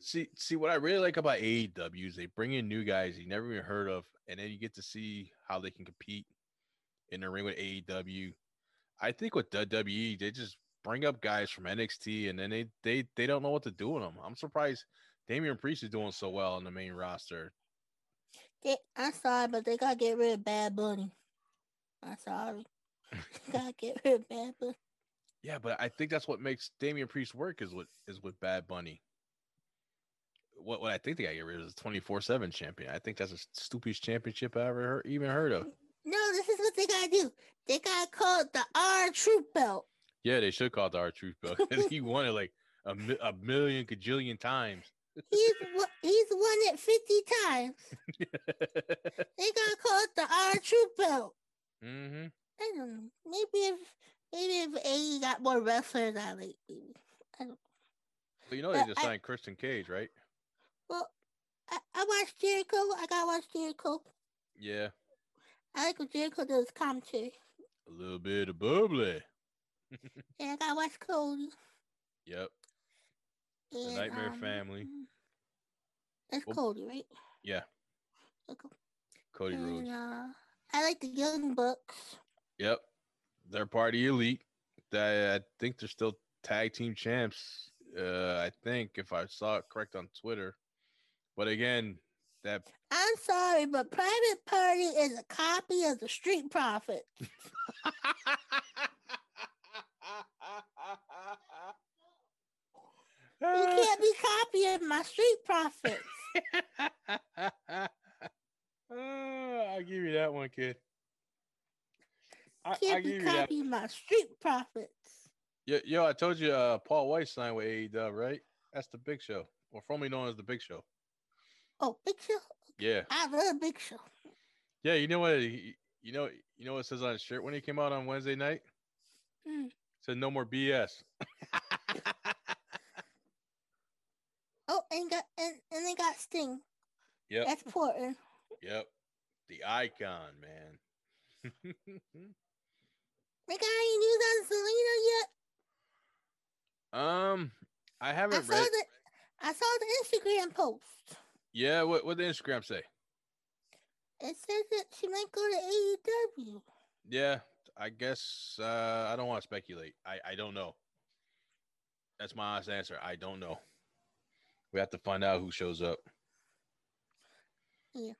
see see what I really like about AEW is they bring in new guys you never even heard of, and then you get to see how they can compete in the ring with AEW. I think with WWE, they just bring up guys from NXT and then they they they don't know what to do with them. I'm surprised Damian Priest is doing so well on the main roster. They, I'm sorry, but they gotta get rid of Bad Bunny. I'm sorry. gotta get rid of Bad Bunny. Yeah, but I think that's what makes Damian Priest work is with is with Bad Bunny. What what I think they got to get rid of is twenty four seven champion. I think that's the stupidest championship I ever heard, even heard of. No, this is what they gotta do. They gotta call it the R Truth Belt. Yeah, they should call it the R Truth Belt because he won it like a, mi- a million gajillion times. He's he's won it 50 times. They gotta call it the R Truth Belt. mm-hmm. I don't know. Maybe if maybe if AE got more wrestlers, I like maybe. I don't. But you know they just I- signed Christian Cage, right? Well, I, I watched Jericho. I gotta watch Jericho. Yeah, I like what Jericho does commentary. a little bit of bubbly. yeah, I gotta watch Cody. Yep. And, Nightmare um, Family. That's Well- Cody, right? Yeah, Okay. Cody and, Rhodes. uh, I like the Young Bucks. Yep. They're part of. That I think they're still tag team champs. Uh, I think if I saw it correct on Twitter. But again, that I'm sorry, but Private Party is a copy of the Street Profits. You can't be copying my Street Profits. Uh, I'll give you that one, kid. I, I Can't give be you copying my Street Profits. Yo, yo, I told you uh, Paul White signed with AEW, right? That's the Big Show, or formerly known as the Big Show. Oh, Big Show. Yeah, I love Big Show. yeah. You know what? He, you know, you know what it says on his shirt when he came out on Wednesday night. Mm. Said no more BS. Oh, and got and, and they got Sting. yep, That's important. yep. The icon, man. They got any news on Selena yet? Um, I haven't I saw read. the I saw the Instagram post. Yeah, what what the Instagram say? It says that she might go to AEW. Yeah, I guess uh, I don't want to speculate. I I don't know. That's my honest answer. I don't know. We have to find out who shows up. Yeah.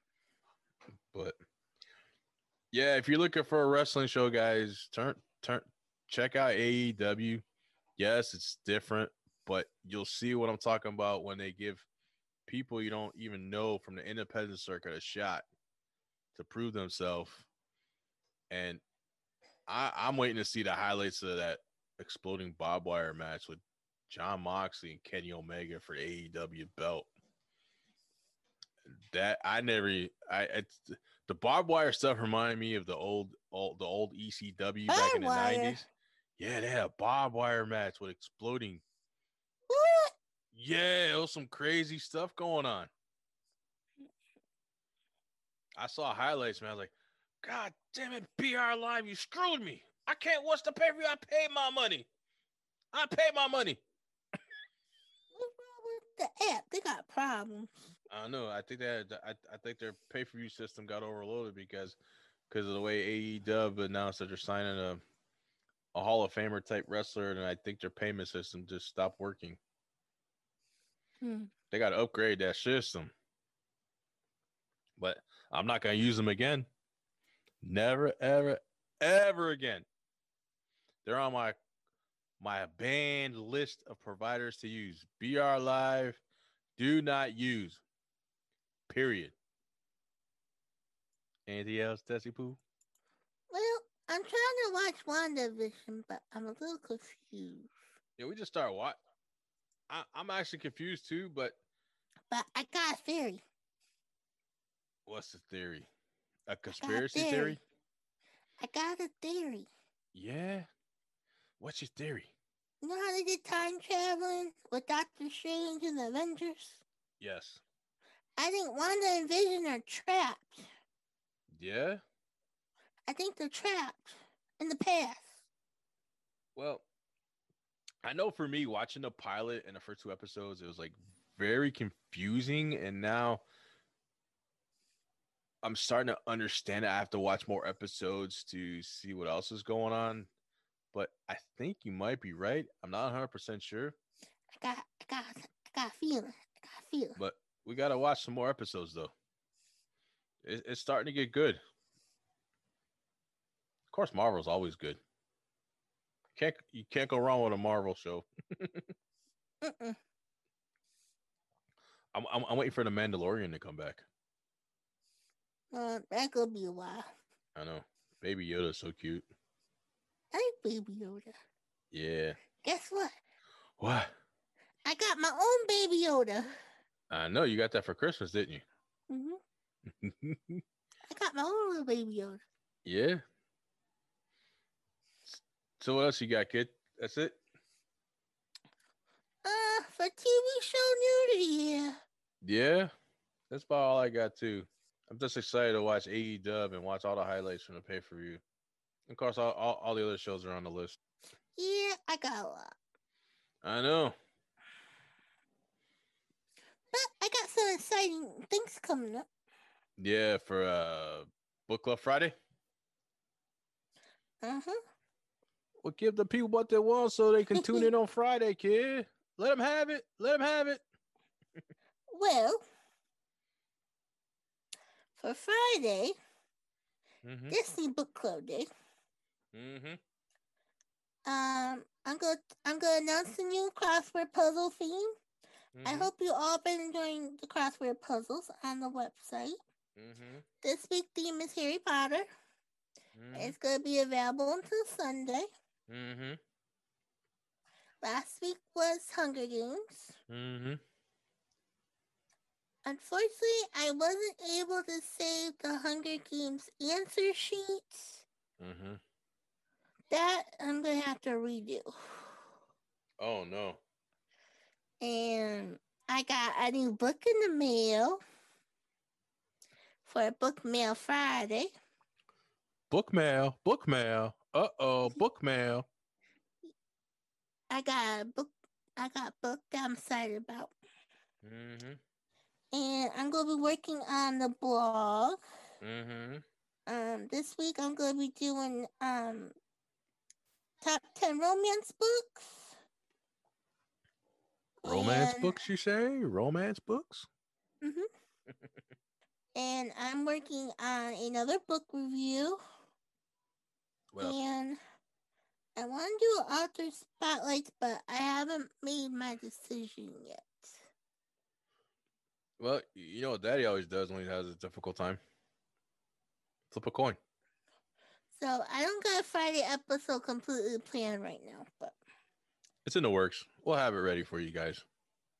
But yeah, if you're looking for a wrestling show, guys, turn turn check out AEW. Yes, it's different, but you'll see what I'm talking about when they give people you don't even know from the independent circuit a shot to prove themselves. And I, I'm waiting to see the highlights of that exploding barbed wire match with Jon Moxley and Kenny Omega for the AEW belt. That I never, I it's, the barbed wire stuff reminded me of the old, old the old ECW back in the nineties. Yeah, they had a barbed wire match with exploding. What? Yeah, it was some crazy stuff going on. I saw highlights, man. I was like, God damn it, BR Live, you screwed me. I can't watch the pay per view. I paid my money. I paid my money. What's wrong with the app? They got problems. I don't know. I think that I, I think their pay per view system got overloaded because because of the way AEW announced that they're signing a a Hall of Famer type wrestler, and I think their payment system just stopped working. Hmm. They got to upgrade that system. But I'm not going to use them again. Never, ever, ever again. They're on my my banned list of providers to use. BR Live, do not use. Period. Anything else, Tessie Pooh? Well, I'm trying to watch WandaVision, but I'm a little confused. Yeah, we just started what? I, I'm actually confused too, but But I got a theory. what's the theory? A I got a conspiracy theory? I got a theory. Yeah. What's your theory? You know how they did time traveling with Doctor Strange and the Avengers? Yes. I think Wanda and Vision are trapped. Yeah. I think they're trapped in the past. Well, I know for me, watching the pilot and the first two episodes, it was like very confusing. And now I'm starting to understand. I have to watch more episodes to see what else is going on. But I think you might be right. I'm not 100% sure, I got, I got, I got a feeling. I got a feeling. but we got to watch some more episodes though. It, it's starting to get good. Of course, Marvel's always good. Can't you can't go wrong with a Marvel show. I'm, I'm I'm waiting for the Mandalorian to come back. Uh, that could be a while. I know. Baby Yoda's so cute. I like Baby Yoda. Yeah. Guess what? What? I got my own Baby Yoda. I know you got that for Christmas, didn't you? Mhm. you? I got my own little Baby Yoda. yeah. So what else you got, kid? That's it. Uh, for TV show new to the year. Yeah. That's about all I got too. I'm just excited to watch AEW and watch all the highlights from the pay per view. Of course, all, all, all the other shows are on the list. Yeah, I got a lot. I know. But I got some exciting things coming up. Yeah, for uh Book Club Friday. Uh huh. Well, give the people what they want so they can tune in on Friday, kid. Let them have it. Let them have it. Well, for Friday, Mm-hmm. Disney Book Club Day, Mm-hmm. um, I'm gonna I'm gonna announce the new crossword puzzle theme. Mm-hmm. I hope you all been enjoying the crossword puzzles on the website. Mm-hmm. This week theme is Harry Potter. It's gonna be available until Sunday. Mm-hmm. Last week was Hunger Games. Mm-hmm. Unfortunately, I wasn't able to save the Hunger Games answer sheets. Mm-hmm. That I'm gonna have to redo. Oh no. And I got a new book in the mail for Book Mail Friday. Book mail. Book mail. Uh oh. Book mail. I got a book. I got a book that I'm excited about. Mm-hmm. And I'm going to be working on the blog. Mm-hmm. Um, this week I'm going to be doing um top ten romance books. Romance And- books, you say? Romance books? Mhm. And I'm working on another book review. And I want to do author spotlights, but I haven't made my decision yet. Well, you know what Daddy always does when he has a difficult time? Flip a coin. So I don't got a Friday episode completely planned right now, but It's in the works. We'll have it ready for you guys.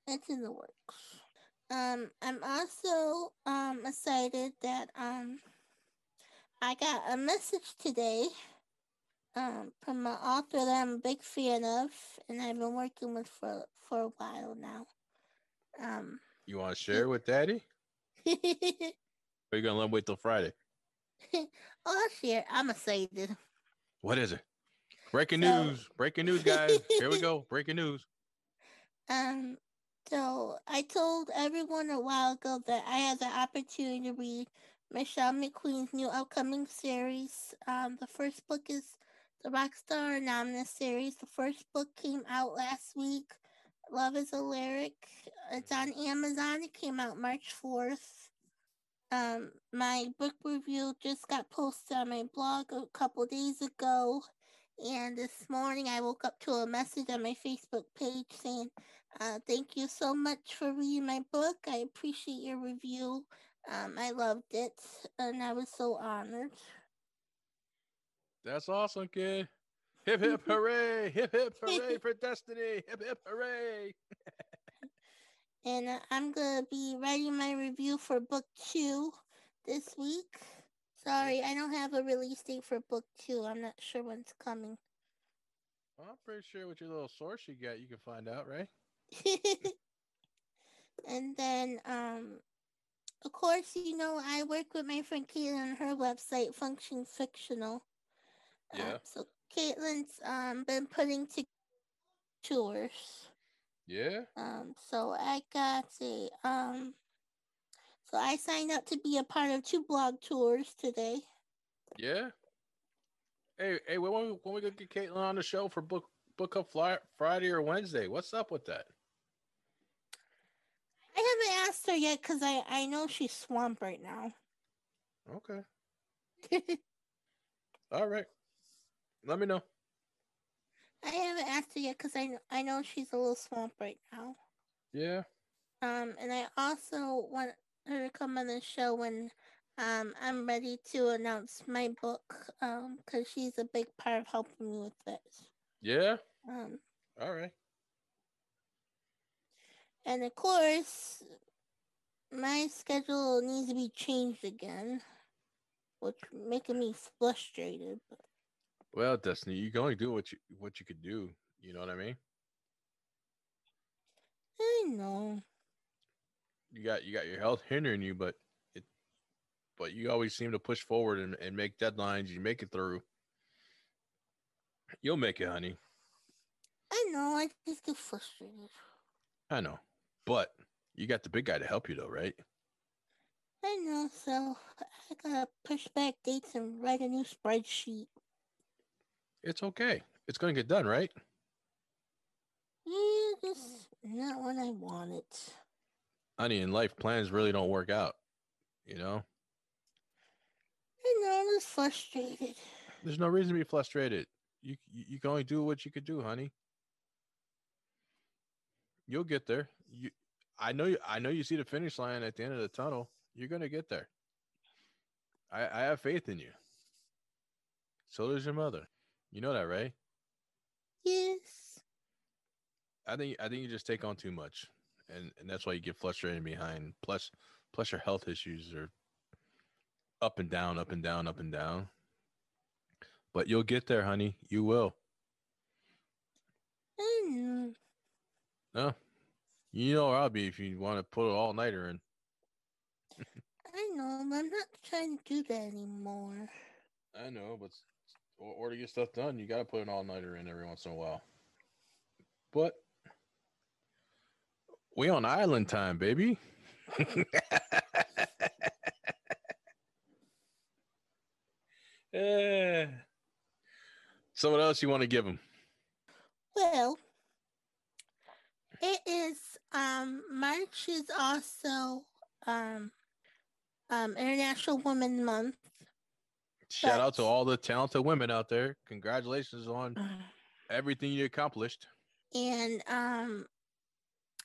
it's in the works. Um, I'm also um excited that um I got a message today um from an author that I'm a big fan of and I've been working with for for a while now. Um You want to share with Daddy? Or are you gonna let him wait till Friday? oh, I'll share. I'm excited. What is it? Breaking So- news! Breaking news, guys! Here we go. Breaking news. Um, so I told everyone a while ago that I had the opportunity to read Michelle McQueen's new upcoming series. Um, the first book is the Rockstar Anonymous series. The first book came out last week. Love is a lyric. It's on Amazon. It came out March 4th. Um, my book review just got posted on my blog a couple days ago. And this morning I woke up to a message on my Facebook page saying, uh, thank you so much for reading my book. I appreciate your review. Um, I loved it and I was so honored. That's awesome, kid. Hip hip hooray! Hip hip hooray for Destiny! Hip hip hooray! And uh, I'm going to be writing my review for book two this week. Sorry, I don't have a release date for book two. I'm not sure when it's coming. Well, I'm pretty sure with your little source you got, you can find out, right? and then, um, of course, you know, I work with my friend Caitlin on her website, Function Fictional. Uh, Yeah. so Caitlin's um been putting to tours. Yeah. Um, so I got a um, so I signed up to be a part of two blog tours today. Yeah. Hey, hey, when we when we gonna get Caitlin on the show for book book up fly, Friday or Wednesday? What's up with that? I haven't asked her yet because I I know she's swamped right now. Okay. All right. Let me know. I haven't asked her yet because I I know she's a little swamped right now. Yeah. Um, and I also want her to come on the show when um I'm ready to announce my book. Um, because she's a big part of helping me with this. Yeah. Um, All right. and of course, my schedule needs to be changed again, which making me frustrated. But Well, Destiny, you can only do what you what you could do. You know what I mean? I know. You got you got your health hindering you, but it but you always seem to push forward and, and make deadlines. You make it through. You'll make it, honey. I know. I just get frustrated. I know. But you got the big guy to help you though, right? I know. So I gotta push back dates and write a new spreadsheet. It's okay. It's gonna get done, right? Yeah, just not what I Honey, in life plans really don't work out. You know? I know. I'm just frustrated. There's no reason to be frustrated. You you you can only do what you could do, honey. You'll get there. You I know you I know you see the finish line at the end of the tunnel. You're gonna get there. I I have faith in you. So does your mother. You know that, right? Yes. I think I think you just take on too much. And and that's why you get frustrated behind. Plus plus your health issues are up and down, up and down, up and down. But you'll get there, honey. You will. I. No. You know where I'll be if you want to put an all nighter in. I know. But I'm not trying to do that anymore. I know, but or to get stuff done, you got to put an all nighter in every once in a while. But We on island time, baby. Eh. So what else you want to give them? Well, it is um March is also um um International Women's Month. Shout out to all the talented women out there. Congratulations on everything you accomplished. And um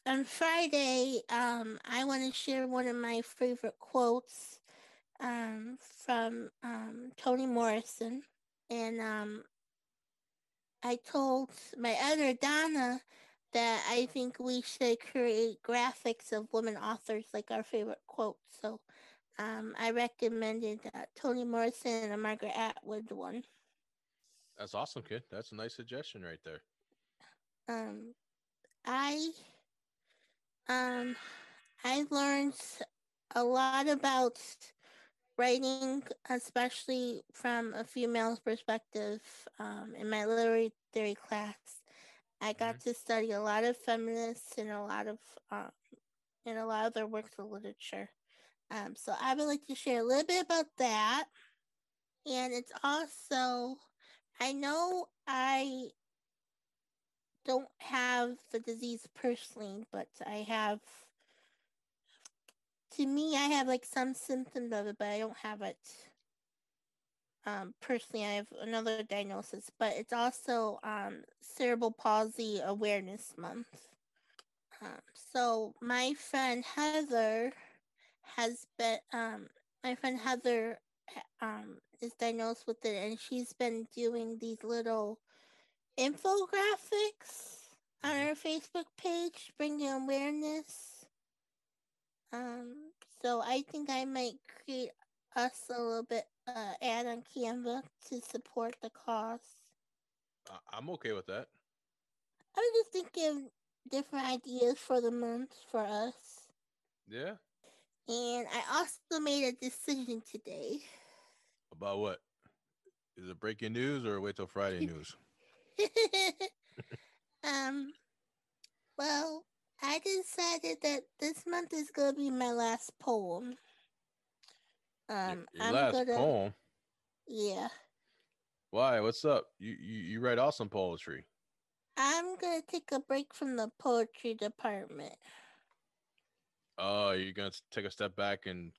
on Friday, um I want to share one of my favorite quotes um from um Toni Morrison. And um I told my other Donna that I think we should create graphics of women authors like our favorite quotes. So um, I recommended uh, Toni Morrison and a Margaret Atwood one. That's awesome, kid. That's a nice suggestion right there. Um, I um, I learned a lot about writing, especially from a female's perspective, um, in my literary theory class. I got to study a lot of feminists and a lot of um, and a lot of their works of literature. Um, so I would like to share a little bit about that. And it's also, I know I don't have the disease personally, but I have, to me, I have like some symptoms of it, but I don't have it um, personally. I have another diagnosis, but it's also um, cerebral palsy awareness month. Um, so my friend Heather has been, um, my friend Heather um, is diagnosed with it, and she's been doing these little infographics on our Facebook page, bringing awareness. Um, so I think I might create us a little bit uh, ad on Canva to support the cause. I'm okay with that. I was just thinking different ideas for the month for us. Yeah. And I also made a decision today. About what? Is it breaking news or wait till Friday news? um, well, I decided that this month is gonna be my last poem. Um, your I'm last gonna, poem. yeah, Why? What's up? You, you you write awesome poetry. I'm gonna take a break from the poetry department. Oh, you're gonna take a step back and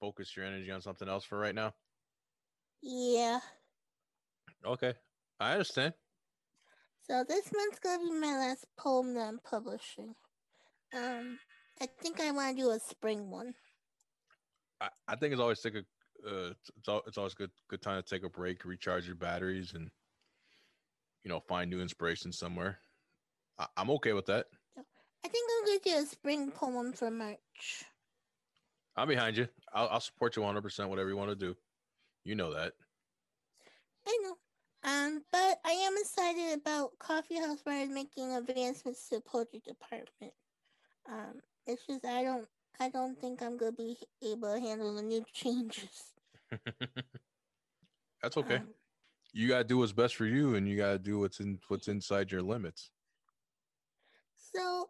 focus your energy on something else for right now. Yeah, Okay, I understand. So this month's gonna be my last poem that I'm publishing. Um, I think I want to do a spring one. I, I think it's always take a uh, it's it's, it's always good good time to take a break, recharge your batteries, and you know find new inspiration somewhere. I, I'm okay with that. I think I'm gonna do a spring poem for March. I'm behind you. I'll, I'll support you 100. percent Whatever you want to do, you know that. I know. Um, but I am excited about Coffee House Writers making advancements to the poetry department. Um, it's just I don't I don't think I'm gonna be able to handle the new changes. That's okay. Um, you gotta do what's best for you, and you gotta do what's in what's inside your limits. so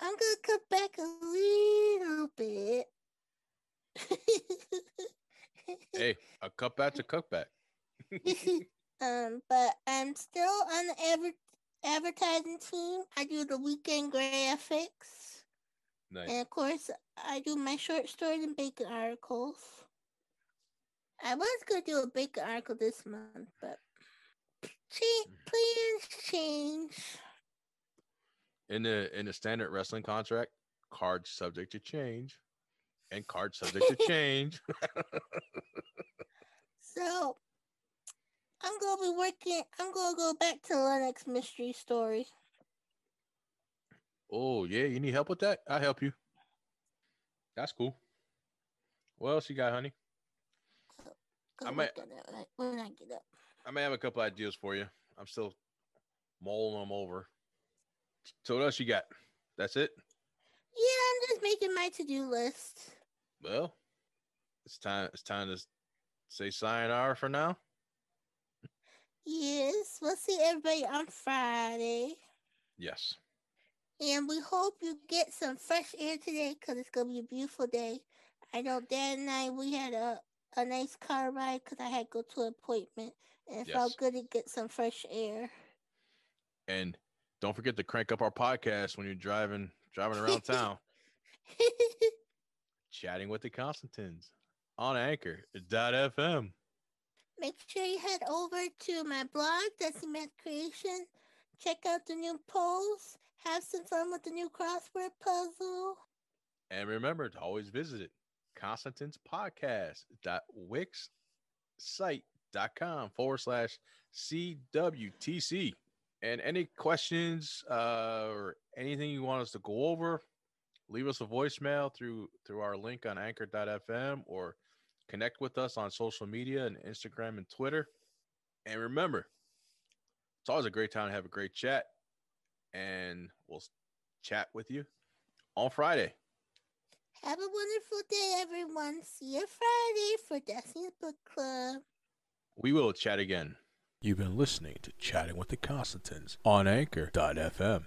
I'm gonna cut back a little bit. Hey, a cutback's a cutback. Um, but I'm still on the adver- advertising team. I do the weekend graphics. Nice. And of course, I do my short stories and bacon articles. I was gonna do a bacon article this month, but change, plans change. In the in the standard wrestling contract, card subject to change, and card subject to change. So I'm gonna be working. I'm gonna go back to Lennox mystery story. Oh yeah, you need help with that? I'll help you. That's cool. What else you got, honey? I might- work on that when I get up. I may have a couple ideas for you. I'm still mulling them over. So what else you got? That's it. Yeah, I'm just making my to-do list. Well, it's time. It's time to say sayonara for now. Yes, we'll see everybody on Friday. Yes. And we hope you get some fresh air today because it's going to be a beautiful day. I know Dad and I, we had a, a nice car ride because I had to go to an appointment. And it Yes. felt good to get some fresh air. And don't forget to crank up our podcast when you're driving driving around town, chatting with the Constantins on Anchor.fm. Make sure you head over to my blog, Desi Math Creation. Check out the new posts. Have some fun with the new crossword puzzle. And remember to always visit it. Constantine's dot site.com forward slash CWTC. And any questions uh, or anything you want us to go over, leave us a voicemail through through our link on anchor.fm or connect with us on social media and Instagram and Twitter. And remember, it's always a great time to have a great chat. And we'll chat with you on Friday. Have a wonderful day, everyone. See you Friday for Destiny's Book Club. We will chat again. You've been listening to Chatting with the Constantins on Anchor.fm.